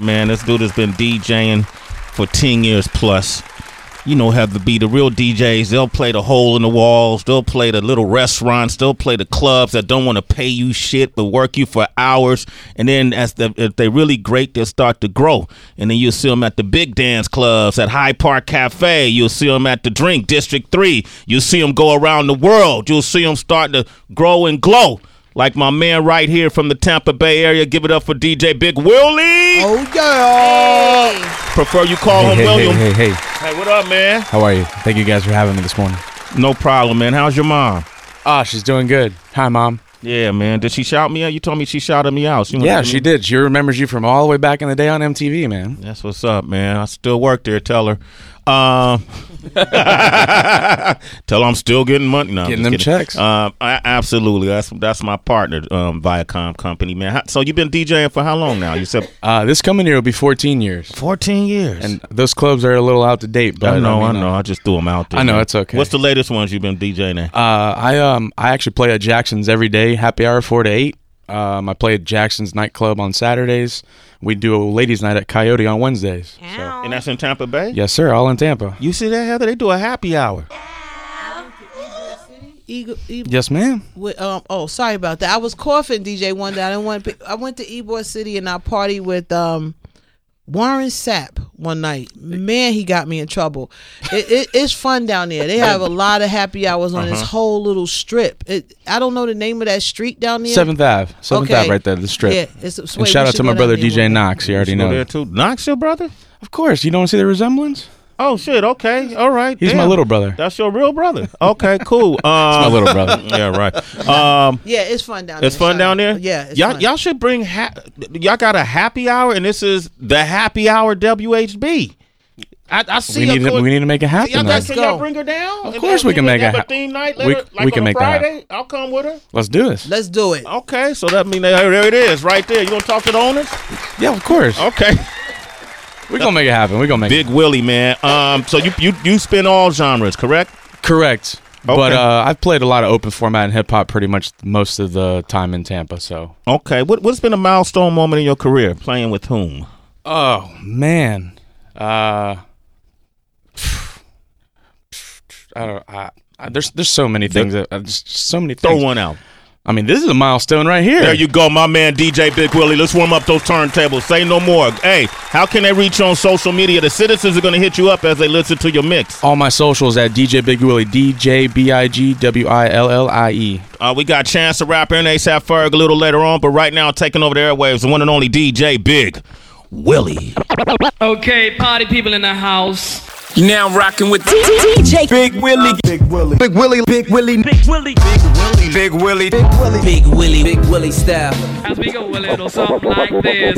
Man, this dude has been DJing for 10 years plus. You know, have to be the real DJs. They'll play the hole in the walls. They'll play the little restaurants. They'll play the clubs that don't want to pay you shit but work you for hours. And then, as the, if they're really great, they'll start to grow. And then you'll see them at the big dance clubs, at Hyde Park Cafe. You'll see them at the Drink District Three. You'll see them go around the world. You'll see them start to grow and glow. Like my man right here from the Tampa Bay area. Give it up for DJ Big Willie. Oh yeah. Prefer you call Hey, him hey, William. hey, hey, hey. Hey, what up, man? How are you? Thank you guys for having me this morning. No problem, man. How's your mom? Ah, she's doing good. Hi, mom. Yeah, man. Did she shout me out? You told me she shouted me out. She Yeah, she me- did. She remembers you from all the way back in the day on MTV, man. That's what's up, man. I still work there. Tell her. Um, tell her I'm still getting money. No, I'm Getting them kidding. checks. Um, I, absolutely. That's that's my partner, um, Viacom company, man. How, so you've been DJing for how long now? You said Uh, this coming year will be 14 years. 14 years. And those clubs are a little out to date, but I know, I, mean, know. uh, I just threw them out there. I know, man. it's okay. What's the latest ones you've been DJing at? Uh, I um I actually play at Jackson's every day, happy hour four to eight. Um, I play at Jackson's nightclub on Saturdays. We do a ladies' night at Coyote on Wednesdays. So, and that's in Tampa Bay. yes, sir, all in Tampa. You see that, Heather? They do a happy hour. Eagle, Eagle, Yes, ma'am. with, um, oh, sorry about that. I was coughing, DJ, one day. I didn't want. to- I went to Ybor City and I party with um Warren Sapp one night. Man, he got me in trouble. It, it, it's fun down there. They have a lot of happy hours on this Uh-huh. whole little strip. It, I don't know the name of that street down there. Seventh Ave, Seventh Okay. Ave, right there, the strip. Yeah, it's, it's and shout out to my brother DJ Knox. You already You go there know. too. Knox, your brother? Of course, you don't see the resemblance. Oh shit. Okay. All right. He's my little brother. That's your real brother. Okay. Cool. Um, my little brother. Yeah. Right. Um, Yeah, it's fun down there. it's fun Shout down there. Yeah, it's y'all fun. y'all should bring. Ha- y'all got a happy hour, and this is the happy hour WHB. I, I see. We need to, we need to make it happen. Y'all then. guys, can y'all go. bring her down? Of course then we can make it have a hap- theme night we- like we can on a make that Friday. I'll come with her. Let's do this. Let's do it. Okay, so that means there, there it is, right there. You gonna talk to the owners? Yeah, of course. Okay. We're gonna make it happen. We're gonna make it. Big Willie, man. Um, so you you you spin all genres, correct? correct. But uh, I've played a lot of open format and hip hop pretty much most of the time in Tampa. So, Okay. What what's been a milestone moment in your career? Playing with whom? oh man, uh, I don't. I, I, there's there's so many things. That, just so many Throw one out. I mean, this is a milestone right here. There you go, my man DJ Big Willie. Let's warm up those turntables. Say no more. Hey, how can they reach you on social media? The citizens are gonna hit you up as they listen to your mix. All my socials at DJ Big Willie, DJ B I G W I L L I E. Uh, we got Chance the Rapper and ASAP Ferg a little later on, but right now taking over the airwaves, the one and only DJ Big Willie. Okay, party people in the house. You now rocking with DJ Big Willie. Big Willie, Big Willie, Big Willie, Big Willie. Big Willie. Big Willie. Big Willie. Big Willie style. As we go a little something like this.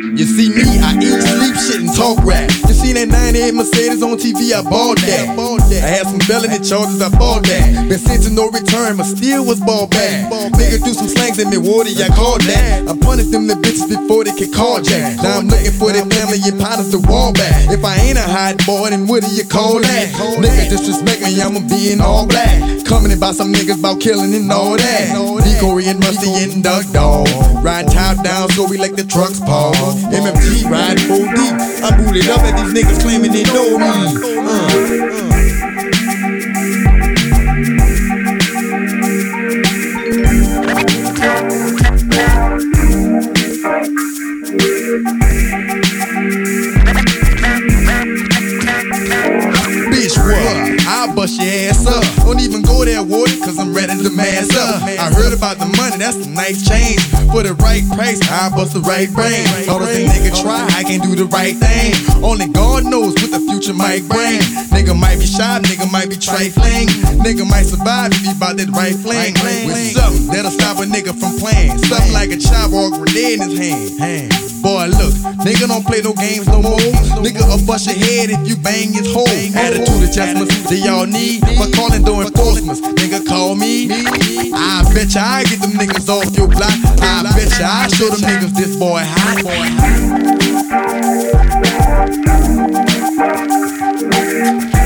You see me, I eat, sleep, shit, and talk rap. You seen that 98 Mercedes on TV, I bought that. I had some felony charges, I bought that. Been sent to no return, but still was ball back. Nigga do some slangs in Milwaukee, I called that. I punished them the bitches before they could call jack. Now I'm looking for their family and partners to wall back. If I ain't a hot boy, then what do you call that? Nigga disrespect me, I'ma be in all black. Coming about some niggas about killing and all that. Decoy and Rusty and Duck Dog. Ride top down, so we like the trucks pause. MMT riding full deep. I'm booted up at these niggas claiming they know me. Uh. I'll bust your ass up. Don't even go there, water, cause I'm ready to mass up. I heard about the money, that's a nice change. For the right price, I bust the right brain. All this nigga try, I can do the right thing. Only God knows what the future might bring. Nigga might be shy, nigga might be trifling. Nigga might survive if he bout that right fling. With something that'll stop a nigga from playing. Something like a chop or a grenade in his hand. Boy, look, nigga don't play no games no more. Nigga will bust your head if you bang his hole. Attitude adjustments that y'all need for calling doing enforcements. Nigga call me. I bet ya I get them niggas off your block. I bet ya I show them niggas this boy hot. Boy hot.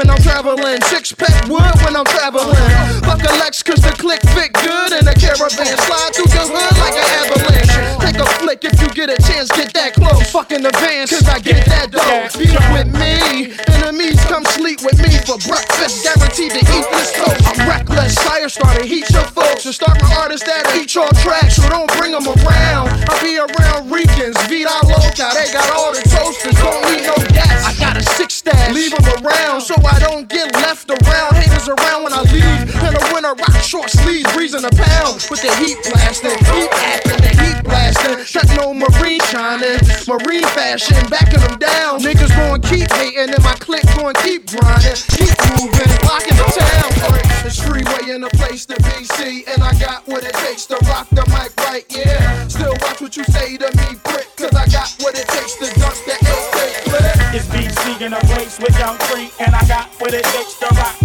Traveling. Six pack wood when I'm traveling. Fuck a Lex, cause the click fit good in a caravan. Slide through the hood like an avalanche. Take a flick if you get a chance, get that close. Fuck in the van, cause I get that dough. Be with me. Enemies come sleep with me for breakfast. Guaranteed to eat this toast. I'm reckless. Fire started heat your folks. And start my artists that eat your tracks. So don't bring them around. I'll be around Ricans. Vida Loca. They got all the toasters. Don't don't get left around. Haters around when I leave. In the winter, rock short sleeves. Breezing a pound. With the heat blasting. Heat acting. The heat blasting. Techno marine shining. Marine fashion. Backing them down. Niggas gon' keep hating. And my clique gon' keep grinding. Keep moving. Locking the town. It's freeway in the place to be. See, and I got what it takes to rock the mic right. Yeah. Still watch what you say to me, in a place with Young Free, and I got with it to rock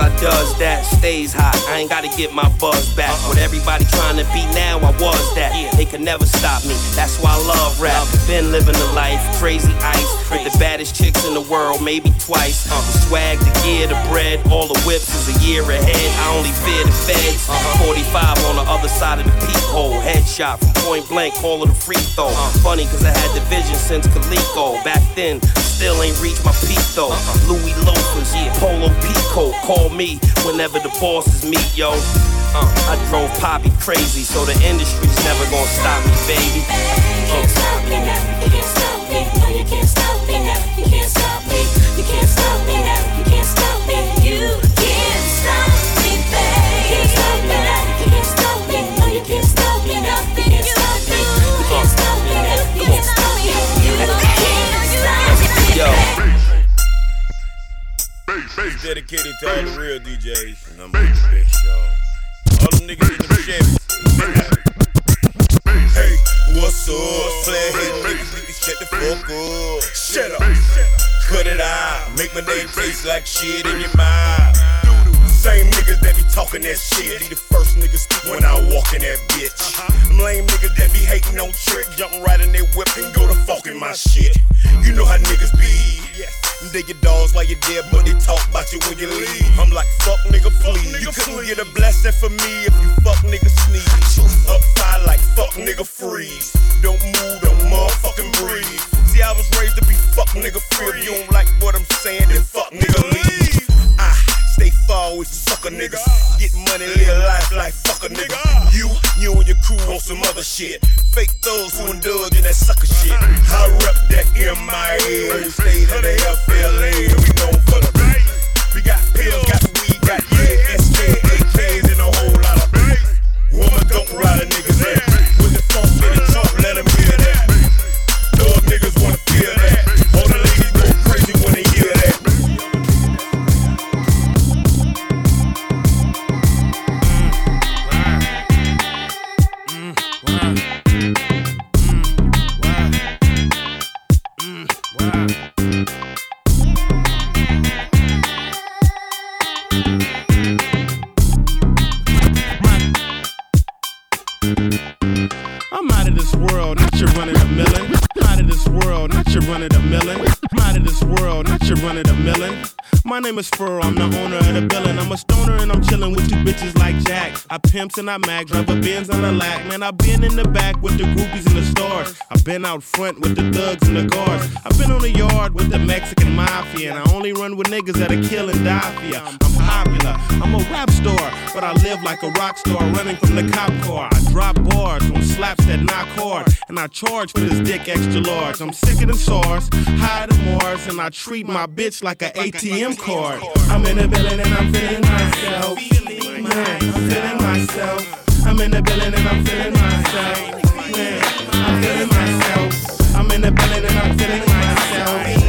I does that. Stays hot. I ain't gotta get my buzz back. What everybody trying to be now, I was that. They could never stop me. That's why I love rap. Been living the life, crazy ice. With the baddest chicks in the world, maybe twice. The swag, the gear, the bread, all the whips is a year ahead. I only fear the feds. 45 on the other side of the peephole. Headshot from point blank, call it a free throw. Funny, cause I had the vision since Coleco. Back then, still ain't reached my peak though. Louis loafers, yeah, polo peacoat. Call me whenever the bosses meet, yo. Uh, I drove Poppy crazy, so the industry's never gonna stop me, baby. You can't stop me now. You can't stop me. No, you can't stop me now. You can't stop me. Like shit in your mind. Same niggas that be talking that shit be the first niggas when I walk in that bitch. Them lame niggas that be hating on trick, jump right in their whip and go to fucking my shit. You know how niggas be. They get dogs while you're dead, but they talk about you when you leave. I'm like, fuck nigga, please. You couldn't get a blessing for me if you fuck nigga sneeze. Up fire like fuck nigga freeze. Don't move, don't motherfucking breathe. See, I was raised to be fuck nigga free. If you don't like what I'm saying, then from sucker niggas. Get money, live life like fuck a nigga. You, you and your crew on some other shit. Fake those who indulge in that sucker shit. I rep that MIA, state of the FLA. We known for the We got pills, got weed, got yeah, pimps and I mags, rubber bins on the lack. Man, I've been in the back with the groupies been out front with the thugs and the guards. I've been on the yard with the Mexican mafia. And I only run with niggas that'll kill and die for ya. I'm popular, I'm a rap star, but I live like a rock star running from the cop car. I drop bars on slaps that knock hard, and I charge for this dick extra large. I'm sicker than SARS, higher than Mars, and I treat my bitch like an ATM card. I'm in the building and I'm feeling myself. I'm feeling myself. I'm in the building and I'm feeling myself. Man, I'm feeling myself. I'm in the building and I'm feeling myself.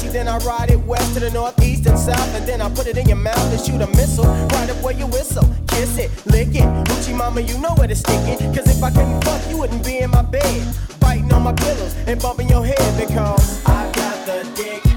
Horsey, then I ride it west to the northeast and south. And then I put it in your mouth and shoot a missile. Right up where you whistle. Kiss it, lick it. Gucci mama, you know where to stick it. Cause if I couldn't fuck, you wouldn't be in my bed. Biting on my pillows and bumping your head because I got the dick.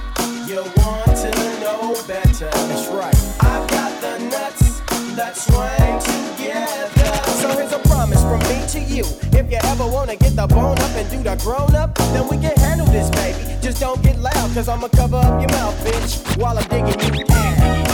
To you. If you ever wanna get the bone up and do the grown up, then we can handle this, baby. Just don't get loud, cause I'ma cover up your mouth, bitch, while I'm digging you out.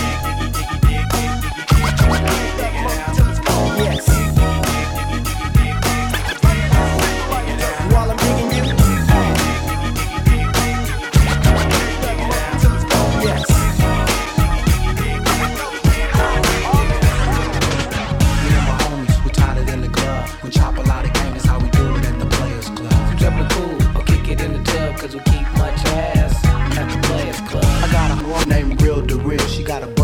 DeReal.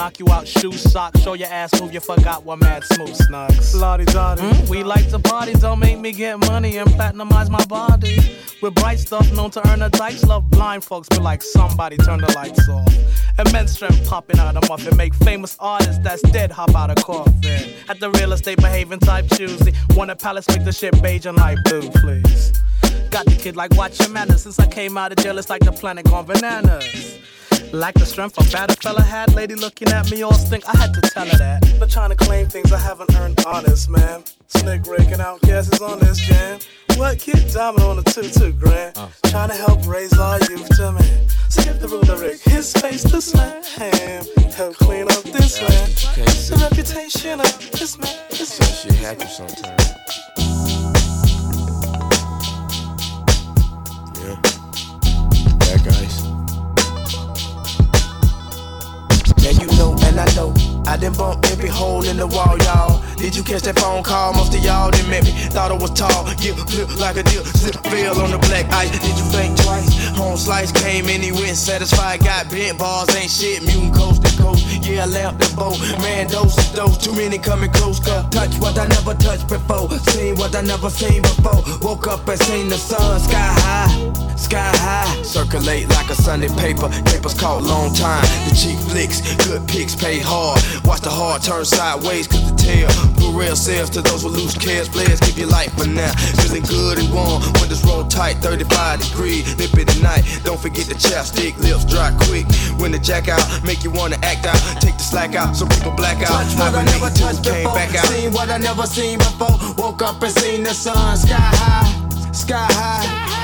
Knock you out, shoe sock, show your ass move, you forgot what mad smooth snugs. Lottie dottie. Mm, we like to party, don't make me get money and platinumize my body. With bright stuff known to earn a dice, love blind folks, but like somebody turn the lights off. Immense strength popping out of muffin, make famous artists that's dead hop out of coffin. At the real estate behaving type choosy, want a palace, make the shit beige and light blue, please. Got the kid like watch your manners. Since I came out of jail, it's like the planet gone bananas. Like the strength a better fella had, lady looking at me all stink. I had to tell her that. Not trying to claim things I haven't earned honest, man. Slick Rick out is on this jam. What kid diamond on a two two grand? Oh. Trying to help raise our youth to man. Give the ruler Rick his face to slam. Help clean up this land. The reputation of this man. This man. Shit happen sometimes. Now you know and I know I done bump every hole in the wall, y'all. Did you catch that phone call? Most of y'all didn't met me. Thought I was tall, yeah, flip like a deal. Zip fell on the black ice. Did you think twice? Home slice came in, he went satisfied. Got bent bars, ain't shit. Mutant coast to coast. Yeah, I left the boat. Man, dose is dose. Too many coming close. Cause touch what I never touched before. Seen what I never seen before. Woke up and seen the sun sky high. Sky high. Circulate like a Sunday paper. Papers caught long time. The cheap flicks, good pics pay hard. Watch the heart turn sideways, cause the tail put real sales to those with loose cares. Players give you life for now. Feeling good and warm. Windows roll tight, 35 degrees. Nip it at night. Don't forget the chapstick. Lips dry quick. When the jack out, make you wanna act out. Take the slack out, so people black out. Touch what I never touched came before. back out. Seen what I never seen before. Woke up and seen the sun sky high, sky high. Touch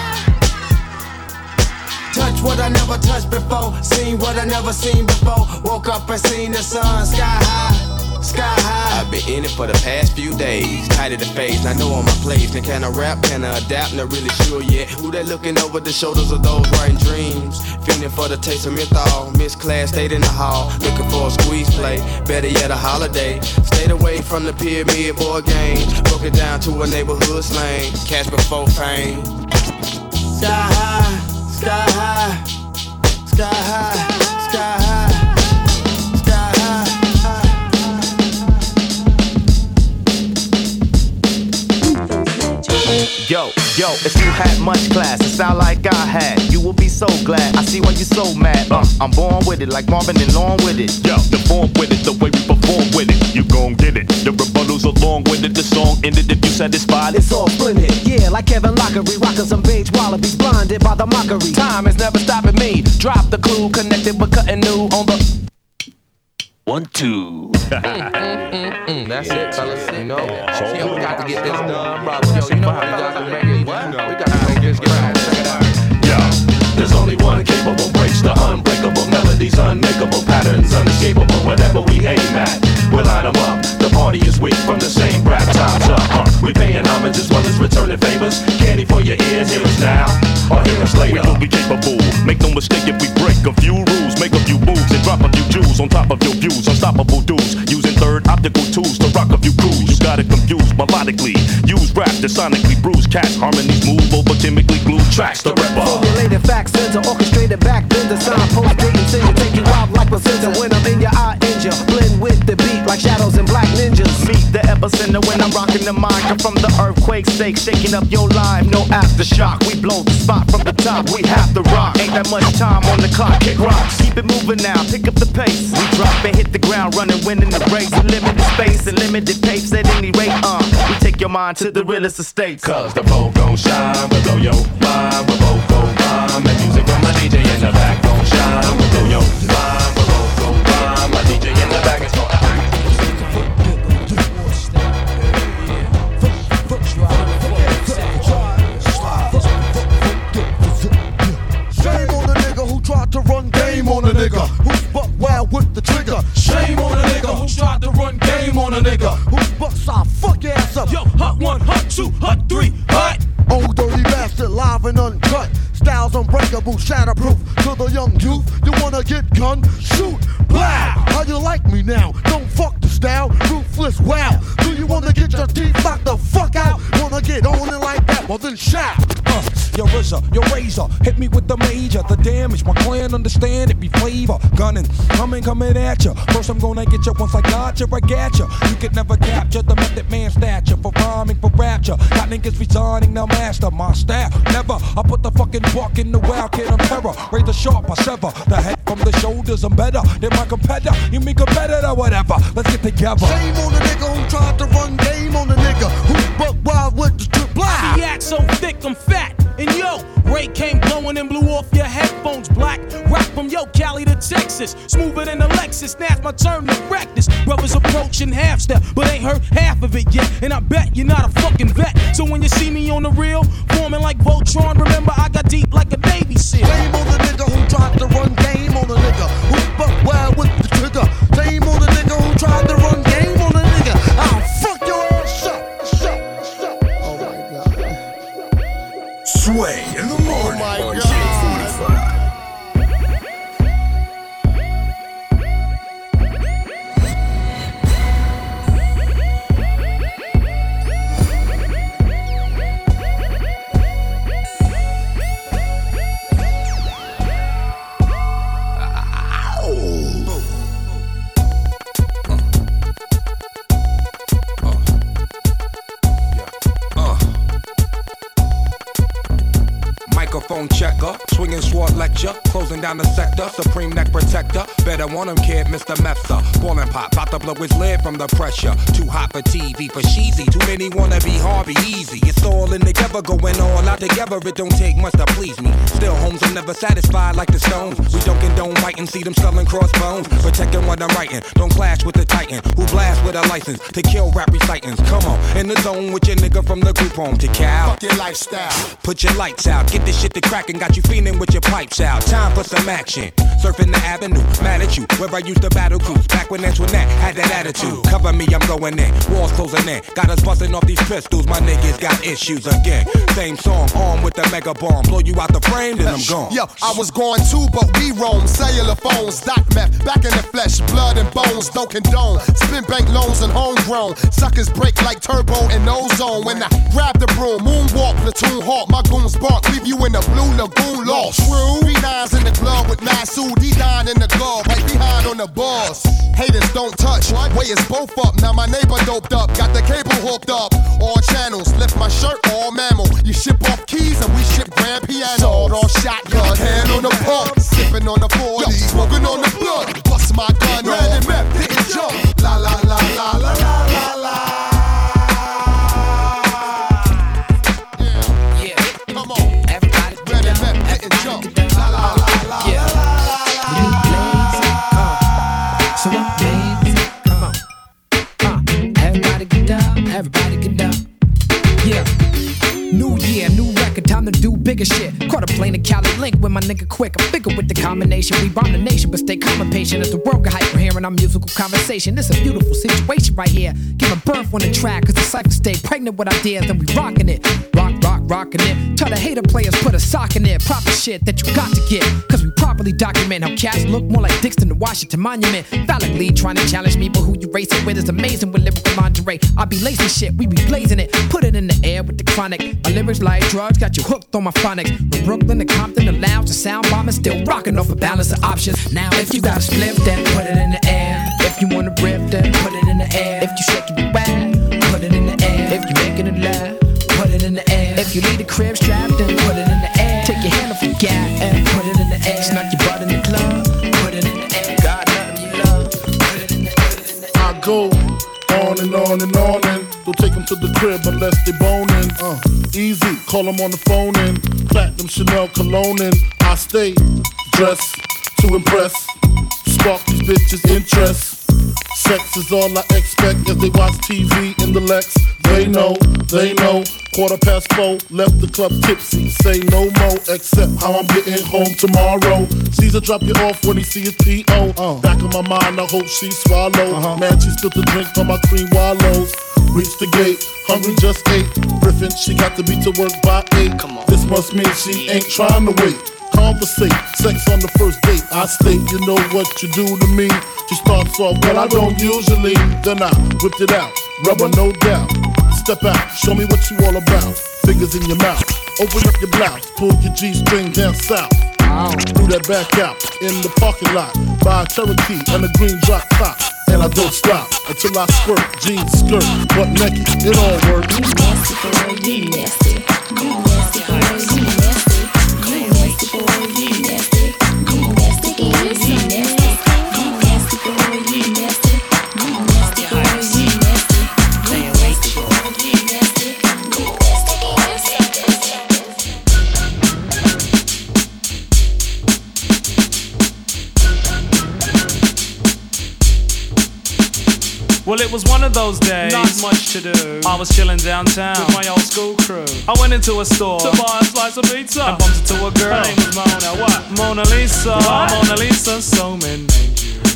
what I never touched before. Seen what I never seen before. Woke up and seen the sun sky high, sky high. I've been in it for the past few days. Tired of the phase, I know on my place. Now can I rap? Can I adapt? Not really sure yet. Who they looking over the shoulders of those writing dreams? Feeling for the taste of menthol. Miss class, stayed in the hall. Looking for a squeeze play. Better yet, a holiday. Stayed away from the pyramid board game. Broke it down to a neighborhood slang. Cash before fame. Sky high, sky high, sky high, sky high. Yo, yo, if you had much class, a style like I had, you will be so glad. I see why you so mad. Uh, I'm born with it, like Marvin and Long with it. Yo, the form with it, the way we perform with it. You gon' get it. The rebuttals along with it. The song ended if you satisfied. It's all splendid, yeah, like Kevin Lockery, rocking some beige wallabies, blinded by the mockery. Time is never stopping me. Drop the clue, connected with cutting new on the. One, two. Mm, that's it, fellas. You know, yo, we got to get this done, brother. Yo, you know what? We got to make it. We got to make this right. Check it out. Yo, there's only one capable breaks the unbreakable melodies, unmakeable patterns, unescapable. Whatever we aim at, we'll line 'em up. The party is weak from the same rap. Time's up. Uh, we paying homage as well as returning favors. Candy for your ears, hear us now or hear us later. We will be capable. Make no mistake if we break a few drop a few jewels on top of your views. Unstoppable dudes using third optical tools to rock a few crews. You got it confused melodically. Use rap to sonically bruise cats. Harmonies move over chemically glued tracks. to The rapper. Formulated facts, center, orchestrated back, bender, signpost, dating, singing, take you out like placenta. When I'm in your eye, injure, blend with the beat like shadows and black ninjas. Meet the epicenter when I'm rocking the mic. I'm from the earthquake stake, shaking up your life. No aftershock. We blow the spot from the top. We have to rock. Ain't that much time on the clock. Kick rocks. Keep it moving now. Pick up the pace. We drop and hit the ground running, winning the race. Limited space and limited pace at any rate. Uh, we take your mind to the realest estates. Cause the boat gon' shine, we blow your mind, we both go bomb. And music from my DJ in the back gon' shine, we blow your mind, trigger. Shame on a nigga who tried to run understand it be flavor, gunning, coming, coming at ya. First I'm gonna get ya once I got ya, I got ya. You could never capture the method man stature for rhyming, for rapture. Got niggas resigning, now master my style. Never, I put the fucking buck in the wild kid, I'm terror. Razor sharp, I sever the head from the shoulders. I'm better than my competitor. You mean competitor, whatever. Let's get together. Shame on the nigga who tried to run Texas. Smoother than a Lexus. Now's my turn to practice. Brothers approaching half step, but ain't heard half of it yet. And I bet you're not a fucking vet. So when you see me on the real, forming like Voltron, remember I got deep like a Navy SEAL. Down the sector, supreme. Better want him, kid, Mr. Mepsa. Ballin' pop, about to blow his lid from the pressure. Too hot for TV, for cheesy. Too many wanna be hard, be easy. It's all in together, going all out together. It don't take much to please me. Still, homes are never satisfied like the stones. We don't condone biting, see them selling crossbones. Protecting what I'm writing, don't clash with the titan who blast with a license to kill rap recitants. Come on, in the zone with your nigga from the group home to Cal. Fuck your lifestyle. Put your lights out, get this shit to crackin', got you feeling with your pipes out. Time for some action. surfing the avenue. Mad at you, where I used to battle cruise. Back when Antoinette had that attitude. Cover me, I'm going in. Walls closing in. Got us busting off these pistols. My niggas got issues again. Same song, armed with the mega bomb. Blow you out the frame, then I'm gone. Yo, I was going too, but we roam. Cellular phones, doc meth, back in the flesh, blood and bones, don't condone. Spin bank loans and homegrown. Suckers break like turbo and ozone. When I grab the broom, moonwalk, platoon hawk, my goons bark, leave you in the blue lagoon lost. True. Three nines in the glove with Masu, D nine in the glove, right behind on the balls. Haters don't touch, way is both up. Now my neighbor doped up, got the cable hooked up. All channels, lift my shirt, all mammal. You ship off keys and we ship grand piano. Sawed off shotgun, hand on the pump, sipping on the 40, smoking on the blood. Bust my gun, red and meth, hitting jump. La la la la la la. Time to do bigger shit. Caught a plane to Cali Link with my nigga quick. I'm bigger with the combination. We bomb the nation, but stay calm and patient as the world get hype for hearing our musical conversation. It's a beautiful situation right here. Give a birth on the track, cause the cypher stay pregnant with ideas and we rocking it. Rock, rock, rocking it. Tell the hater players put a sock in it. Proper shit that you got to get. Cause we properly document how cats look more like dicks than the Washington Monument. Validly trying to challenge me, but who you racing with is amazing with lyrical lingerie. I be lacing shit, we be blazing it. Put it in the air with the chronic. My lyrics like drugs, got you hooked on my phonics. From Brooklyn to Compton, the lounge, the sound bomb is still rocking off a balance of options. Now, if you got a split, then put it in the call them on the phone and platinum Chanel cologne and I stay dressed to impress, spark these bitches' interest. Sex is all I expect as they watch TV in the Lex. They know, they know. Quarter past four, left the club tipsy. Say no more, except how I'm getting home tomorrow. Caesar drop you off when he see his P.O. Uh. Back in my mind, I hope she swallow. Uh-huh. Man, she spilled the drink on my cream wallows. Reach the gate, hungry just ate. Griffin, she got to be to work by eight. Come on. This must mean she ain't trying to wait. Conversate, sex on the first date. I state, you know what you do to me. She starts off, well, I don't usually. Then I whipped it out, rubber, no doubt. Step out, show me what you all about. Fingers in your mouth, open up your blouse, pull your G string down south. Threw that back out in the parking lot. by a Cherokee and a green drop top. And I don't stop until I squirt, jeans, skirt, butt naked. It all works. You nasty boy, you nasty. Those days. Not much to do. I was chilling downtown with my old school crew. I went into a store to buy a slice of pizza and bumped into a girl. Her name was Mona. What? Mona Lisa. What? Mona Lisa. So many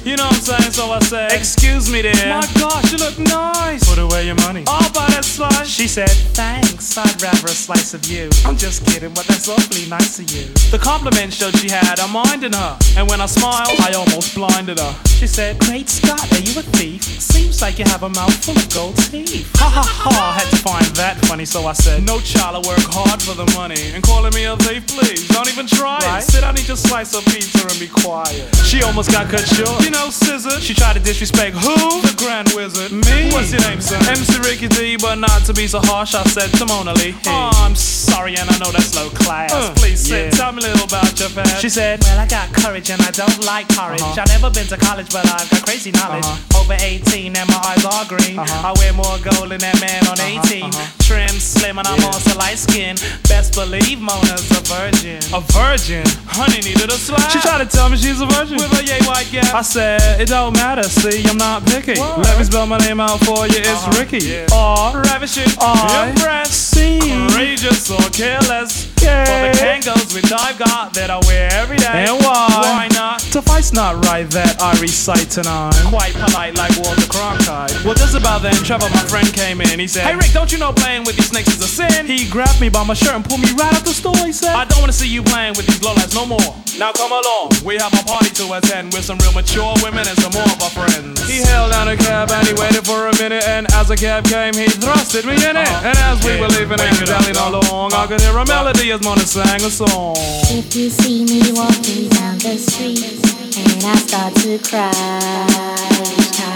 you. Know what I'm saying? So I said, Excuse me, dear. My gosh, you look nice. Put away your money. I'll buy that slice. She said, Thanks. I'd rather a slice of you. I'm just kidding, but that's awfully nice of you. The compliment showed she had a mind in her. And when I smiled, I almost blinded her. She said, Great Scott, are you a thief? Seems like you have a mouth full of gold teeth. Ha ha ha, I had to find that funny, so I said, No child, I work hard for the money. And calling me a thief, please, don't even try it. Sit down, eat your slice of pizza and be quiet. She almost got cut short. You know, scissor. She tried to disrespect who? The Grand Wizard. Me? What's your name, son? MC Ricky D, but not to be so harsh, I said to Mona Lee. Oh, I'm sorry, and I know that's low class. Please sit, tell me a little about your past. She said, Well, I got courage and I don't like courage. Uh-huh. I've never been to college, but I've got crazy knowledge. Over 18 and my eyes are green. Uh-huh. I wear more gold than that man on uh-huh, 18. Uh-huh. Trim, slim, and I'm also light skinned. Best believe Mona's a virgin. A virgin? Honey needed a slap. She tried to tell me she's a virgin. With a yay white gap. I said, It don't matter, see, I'm not picky. Let me spell my name out for you, it's Ricky. R, ravishing, I, impressed, courageous or careless. For the Kangols which I've got that I wear every day. And why? Why not? Suffice not right that I recite tonight. Quite polite like Walter Cronkite. Well, just about then, Trevor, my friend, came in. He said, Hey Rick, don't you know playing with these snakes is a sin? He grabbed me by my shirt and pulled me right out the store. He said, I don't wanna see you playing with these lowlights no more. Now come along, we have a party to attend with some real mature women and some more of our friends. He held down a cab and he waited for a minute, and as the cab came, he thrusted me in it. Uh-huh. And as we were leaving and dallying along, I could hear a melody as Mona sang a song. If you see me walking down the street and I start to cry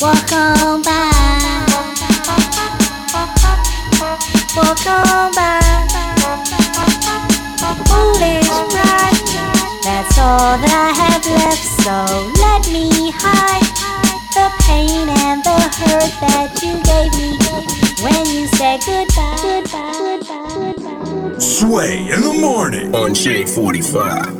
walk on by, walk on by. Foolish pride, that's all that I have left. So let me hide the pain and the hurt that you gave me when you said goodbye, goodbye, goodbye. Sway in the morning on Shade 45.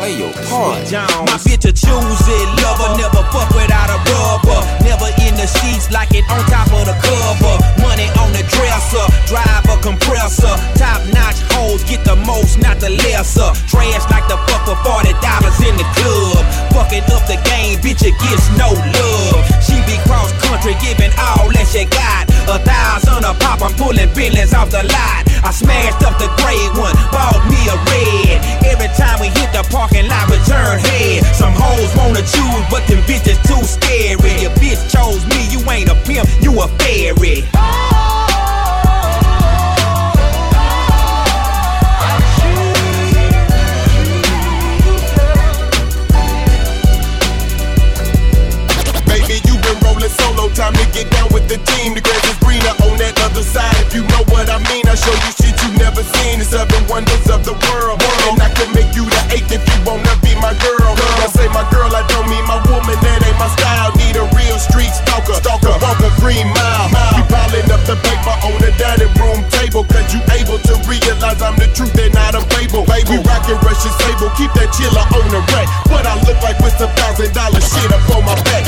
Play your part. My bitch a choose it, lover, never fuck without a rubber. Never in the sheets like it on top of the cover. Money on the dresser, drive a compressor. Top notch hoes get the most, not the lesser. Trash like the fuck for forty dollars in the club. Fucking up the game, bitch, it gets no love. She be cross country, giving all that she got. A thousand a pop, I'm pulling billions off the lot. I smashed up the gray one, bought me a red. Every time we hit the parking lot, we turn head. Some hoes wanna choose, but them bitches too scary. Your bitch chose me, you ain't a pimp, you a fairy. time to get down with the team. The greatest is greener on that other side. If you know what I mean, I show you shit you never seen. The seven wonders of the world. And I can make you the eighth if you wanna be my girl. girl. I say my girl, I don't mean my woman. That ain't my style. Need a real street stalker. Stalker, walker, green mile. mile. Be piling up the paper on the dining room table. Cause you able to realize I'm the truth and not a fable. Baby, rockin' Russian stable. Keep that chiller on the rack. What I look like with some thousand dollar shit up on my back.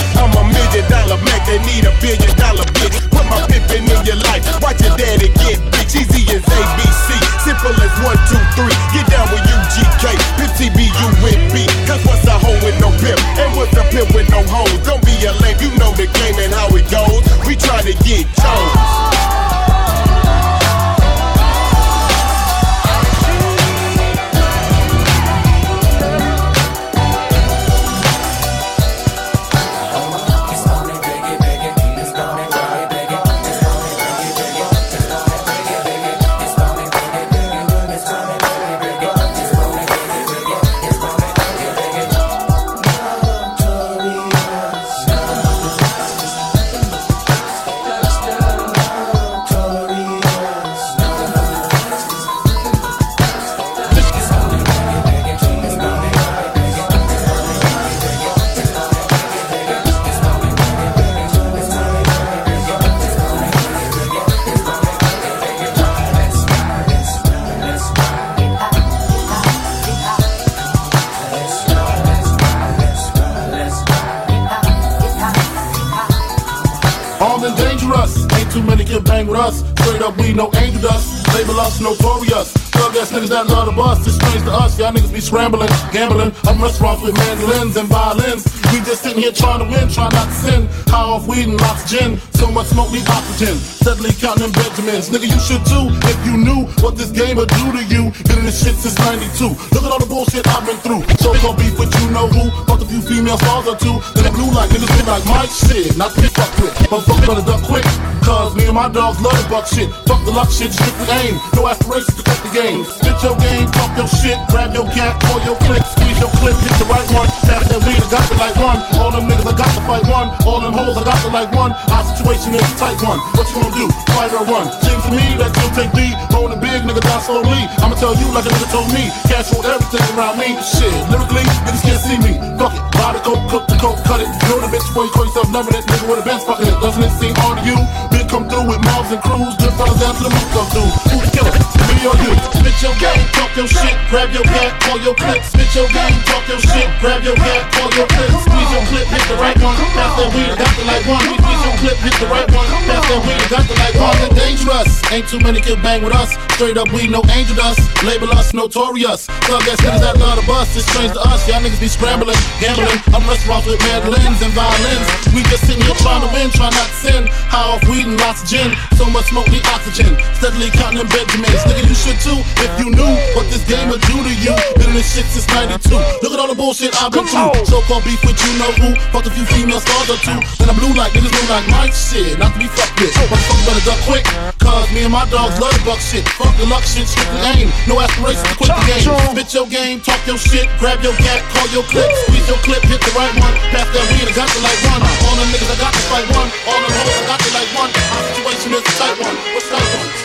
Ain't too many can bang with us. Straight up, we no angel dust. Label us notorious. Thug ass niggas that love the bus. It's strange to us, y'all niggas be scrambling, gambling. I'm restaurants with mandolins and violins. We just sitting here trying to win, trying not to sin. High off weed and gin. So much smoke, need oxygen. Steadily counting Benjamins. Nigga, you should too if you knew what this game would do to you. Been in this shit since 92. Look at all the bullshit I've been through. So called beef with you know who. Fucked a few female stars or two. Then blue like niggas been like Mike shit. Not pick up quick. Motherfucker better duck quick. Cause me and my dogs love buck shit. Fuck the luck shit, strictly aim. No aspirations to cut the game. Spit your game, talk your shit, grab your cat, pull your clip, squeeze your clip, hit the right one. Pass that weed, I got to like one. All them niggas, I got to fight one. All them hoes, I got to like one. Our situation is a tight one. What you gonna do? Fight or run? Seems to me that you'll take D. Rolling big, nigga, down slowly. I'ma tell you like a nigga told me. Cash roll everything around me. Shit, lyrically, niggas can't see me. Fuck it. Buy the coke, cook the coke, cut it. Know the bitch before you call yourself never that nigga with a bench fucking it. Doesn't it seem hard to you? Big come through with mobs and crews. Good down to the come through. Who the killer? Me or you? Spit your game, talk your shit, grab your cat, call your clip. Spit your game, talk your shit, grab your cat, call your clip. Squeeze your clip, hit the right one. Pass that weed, got the like one. Squeeze your clip, hit the right one. Pass that weed, got the like one. And dangerous. Ain't too many can bang with us. Straight up, we no angel dust. Label us notorious. Thug ass niggas that love the bus. It's strange to us. Y'all niggas be scrambling, gambling. I'm restaurants with mandolins and violins. We just sitting here trying to win, trying not to sin. High off weed and gin. So much smoke, need oxygen. Steadily counting Benjamins. Nigga, you should too if you knew what this game would do to you. Been in this shit since 92. Look at all the bullshit I've been through. So called beef with you know who. Fucked a few female stars or two. Then I'm blue like niggas blue like Mike shit. Not to be fucked with. Motherfuckers better duck quick. Cause me and my dogs love buck shit. Fuck the luck shit, strictly aim. No aspirations to quit the game. Spit your game, talk your shit, grab your cat, call your clip, squeeze your clip, hit the right one. Pass that weed, I got to like one. All them niggas, I got to fight one. All them hoes, I got to like one. Our situation is a tight one. What's that one? What's that one?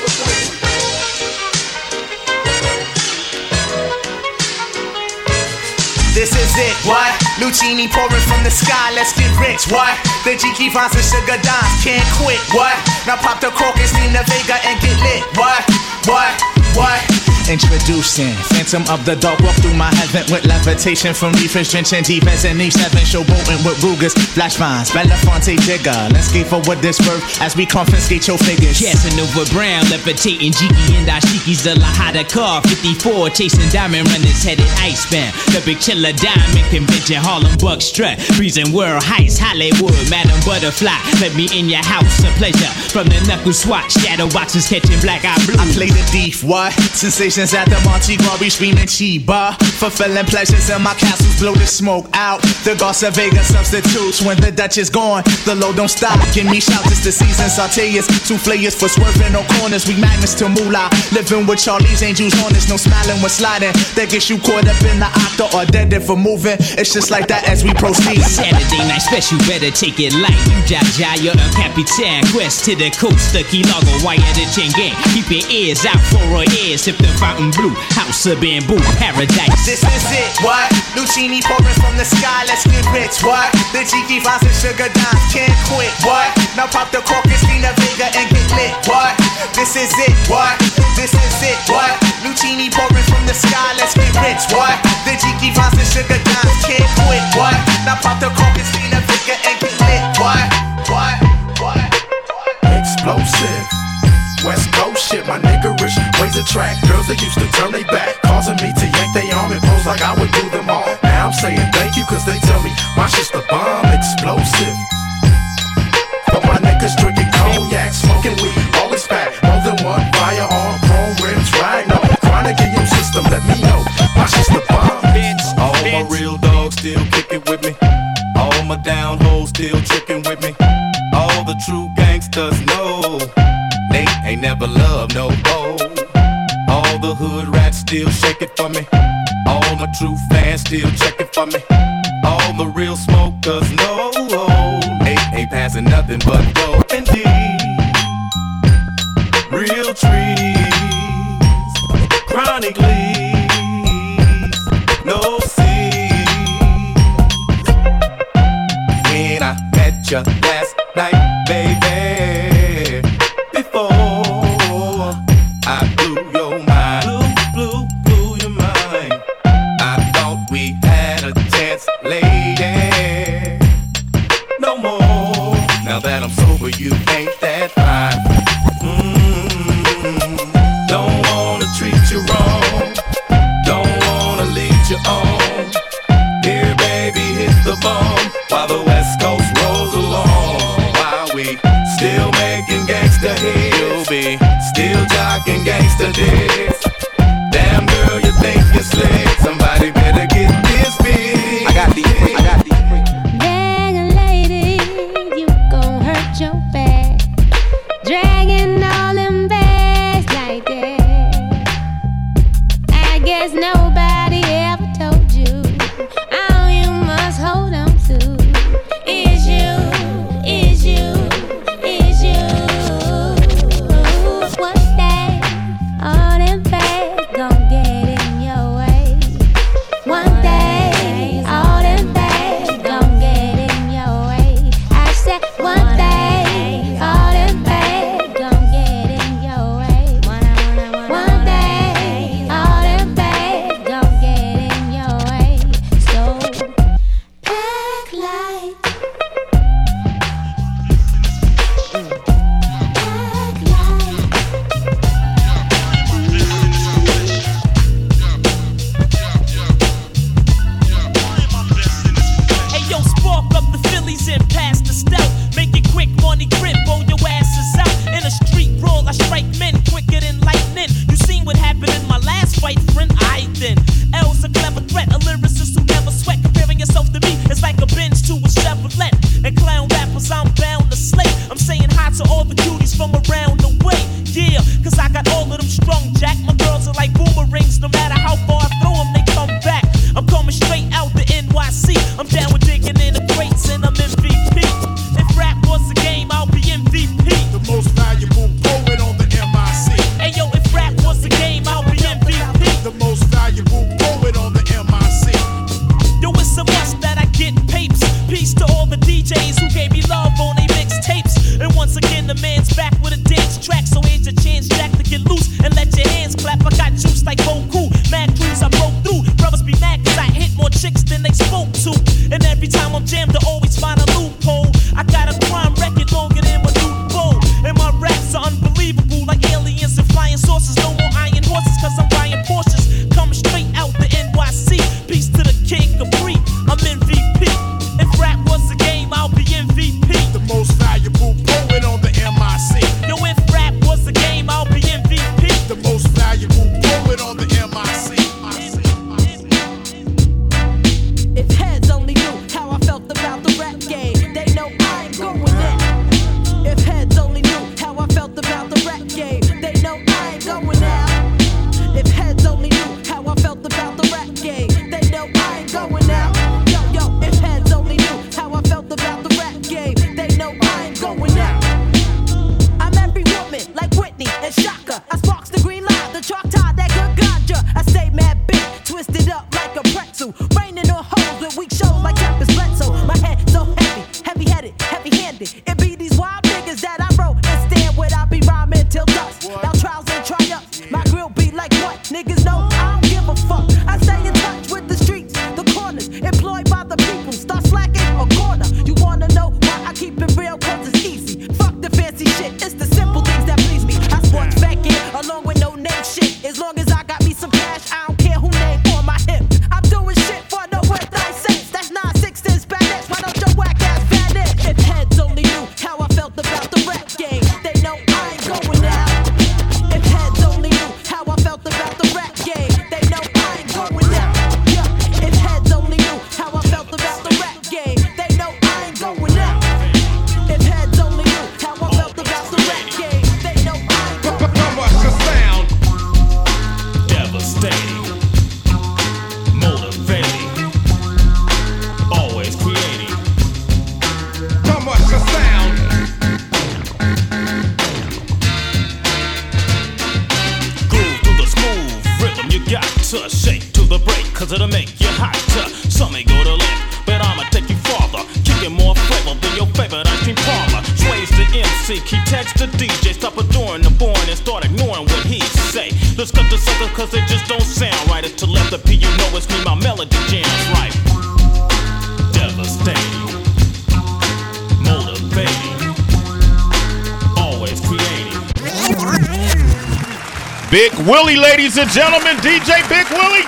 This is it, what? Lucini pouring from the sky, let's get rich, what? The Jiki finds and sugar dimes, can't quit, what? Now pop the cork and the Vega and get lit, what? What? What? Introducing Phantom of the Dark Walk through my heaven with levitation from reefers drenching defense and E7 showboating with Rugers, flash vines, Belafonte Jigger. Let's skate for what this worth as we confiscate your figures. Casanova Brown, levitating Jiggy and Ashiki's the Lahada car. 54, chasing diamond runners headed icebound. The big chiller diamond convention, Harlem Buck strut. Freezing world heights, Hollywood, Madam Butterfly. Let me in your house, a pleasure. From the knuckle swatch, shadow boxes catching black eye blue. I play the thief, what? Sensations at the Monte Carlo, screaming Chiba. Fulfilling pleasures in my castles, blow the smoke out. The Garza Vega substitutes when the Dutch is gone. The low don't stop, give me shouts, it's the season. Sauteas, two flayers for swerving no corners. We magnets to moolah. Living with Charlie's angels on us, no smiling when sliding. That gets you caught up in the octa or dead if we're moving. It's just like that as we proceed. Saturday night special, better take it light. You Jaja, you're a Capitan. Quest to the coast, the Key Largo, wire the chain gang. Keep your ears out for our ass if the fountain blue. House of bamboo, paradise. This is it, what? Lucini pouring from the sky, let's get rich, what? The Jiki Fox and Sugar Dimes can't quit, what? Now pop the cork and see the vigor and get lit, what? This is it, what? This is it, what? Lucini pouring from the sky, let's get rich, what? The Jiki Fox and Sugar Dimes can't quit, what? Now pop the cork and see the vigor and get lit, what? What? What? what? Explosive. West Coast shit, my niggerish ways attract girls that used to turn their back, causing me to yank their arm and pose like I would do them all. Now I'm saying thank you, cause they tell me my shit's the bomb explosive. But my niggas drinking cognac, smoking weed, all is fat, more than one firearm, chrome rims, riding on chronic in your system, let me know. My shit's the bomb. Bitch, all my real dogs still kicking with me, all my down hoes still tripping with me, all the true gangsters know still shake it for me. All my true fans still check it for me. All my real smokers know oh, ain't, ain't passing nothing but. Bro. Text the DJ, stop adoring the born and start ignoring what he say. Let's cut the sucker cause it just don't sound right. It's telepathy, you know it's me, my melody jams right. Devastating, motivating, always creating. Big Willie, ladies and gentlemen, DJ Big Willie.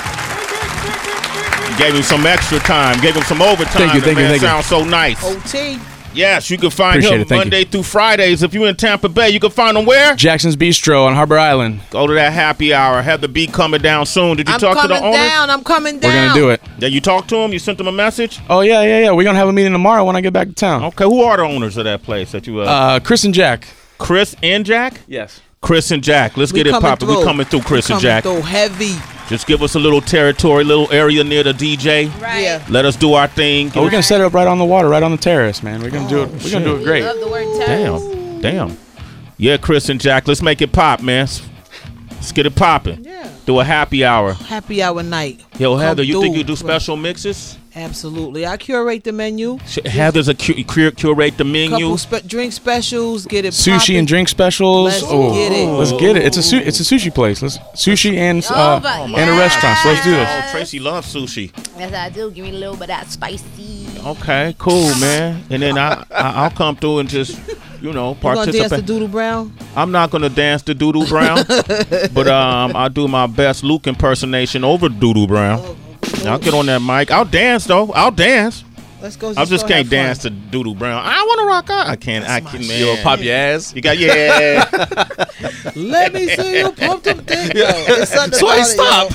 Gave him some extra time, gave him some overtime. Thank you, thank you, thank you. sounds so nice. OT. Yes, you can find Appreciate him it, thank you. Monday through Fridays. If you're in Tampa Bay, you can find him where? Jackson's Bistro on Harbor Island. Go to that happy hour. Have the B coming down soon. Did you I'm talk to the owner? I'm coming owner? down. I'm coming down. We're gonna do it. Yeah, you talked to him. You sent him a message. Oh yeah, yeah, yeah. We're gonna have a meeting tomorrow when I get back to town. Okay, who are the owners of that place that you? Uh, Uh, Chris and Jack. Chris and Jack. Yes. Chris and Jack. Let's We get it coming popping. We through. coming through, Chris We and Jack. through heavy. Just give us a little territory, little area near the DJ. Right. Yeah. Let us do our thing. Oh, we're gonna set it up right on the water, right on the terrace, man. We're gonna do it. We're gonna do it great. Love the word terrace. Damn. Damn. Yeah, Chris and Jack, let's make it pop, man. Let's get it popping. Yeah. Do a happy hour. Happy hour night. Yo, Come Heather, you think you do special mixes? Absolutely. I curate the menu. Sh- Heather's a cu- cur- curate the menu. Couple spe- drink specials. Get it. Sushi poppin'. and drink specials. Let's oh, get it. let's get it. It's a su- it's a sushi place. Let's sushi and uh, Over, and a restaurant. So let's do this. Oh, Tracy loves sushi. Yes, I do. Give me a little bit of that spicy. Okay, cool, man. And then I, I I'll come through and just you know You gonna dance to Doo Doo Brown? I'm not gonna dance to Doo Doo Brown, but um, I'll do my best Luke impersonation over Doo Doo Brown. I'll get on that mic. I'll dance though. I'll dance. Let's go. I just go can't dance to Doo Doo Brown. I want to rock out. I can't. I can. Man. You gonna pop your ass? You got yeah. Let me see you pump them dick. Yo, it's something So I about it, stop.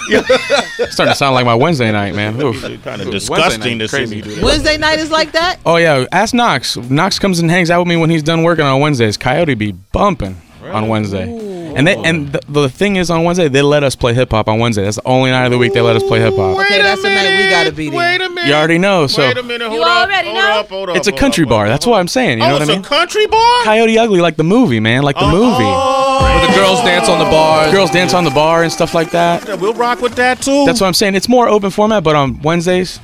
yo. Starting to sound like my Wednesday night, man. Oof. kind of disgusting to see me do that. Wednesday night is like that. Oh yeah, ask Knox. Knox comes and hangs out with me when he's done working on Wednesdays. Coyote be bumping on Wednesday. And they oh. and the, the thing is on Wednesday they let us play hip hop on Wednesday. That's the only night of the week they let us play hip hop. Okay, that's the night we gotta be there. Wait a minute. You already know. So Wait a minute. Hold You up. already hold know? Up, hold up, it's a country up, bar. hold That's up. what I'm saying. You oh, know what it's I mean? It's a country bar. Coyote Ugly, like the movie, man, like the movie. Oh, oh. Where the girls dance on the bar. Girls dance on the bar and stuff like that. Yeah, we'll rock with that too. That's what I'm saying. It's more open format, but on Wednesdays,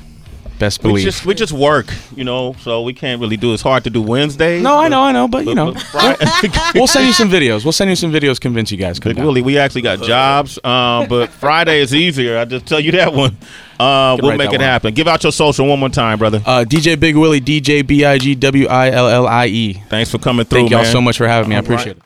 best we just we just work, you know, so we can't really do. It's hard to do Wednesdays. no, I know, I know, but you know, we'll send you some videos. We'll send you some videos. Convince you guys. Come Big down. Willie, we actually got jobs, um, but Friday is easier. I just tell you that one. Uh, we'll make it one. happen. Give out your social one more time, brother. Uh, DJ Big Willie, DJ B I G W I L L I E. Thanks for coming through, Thank y'all man. so much for having me. I All right. appreciate it.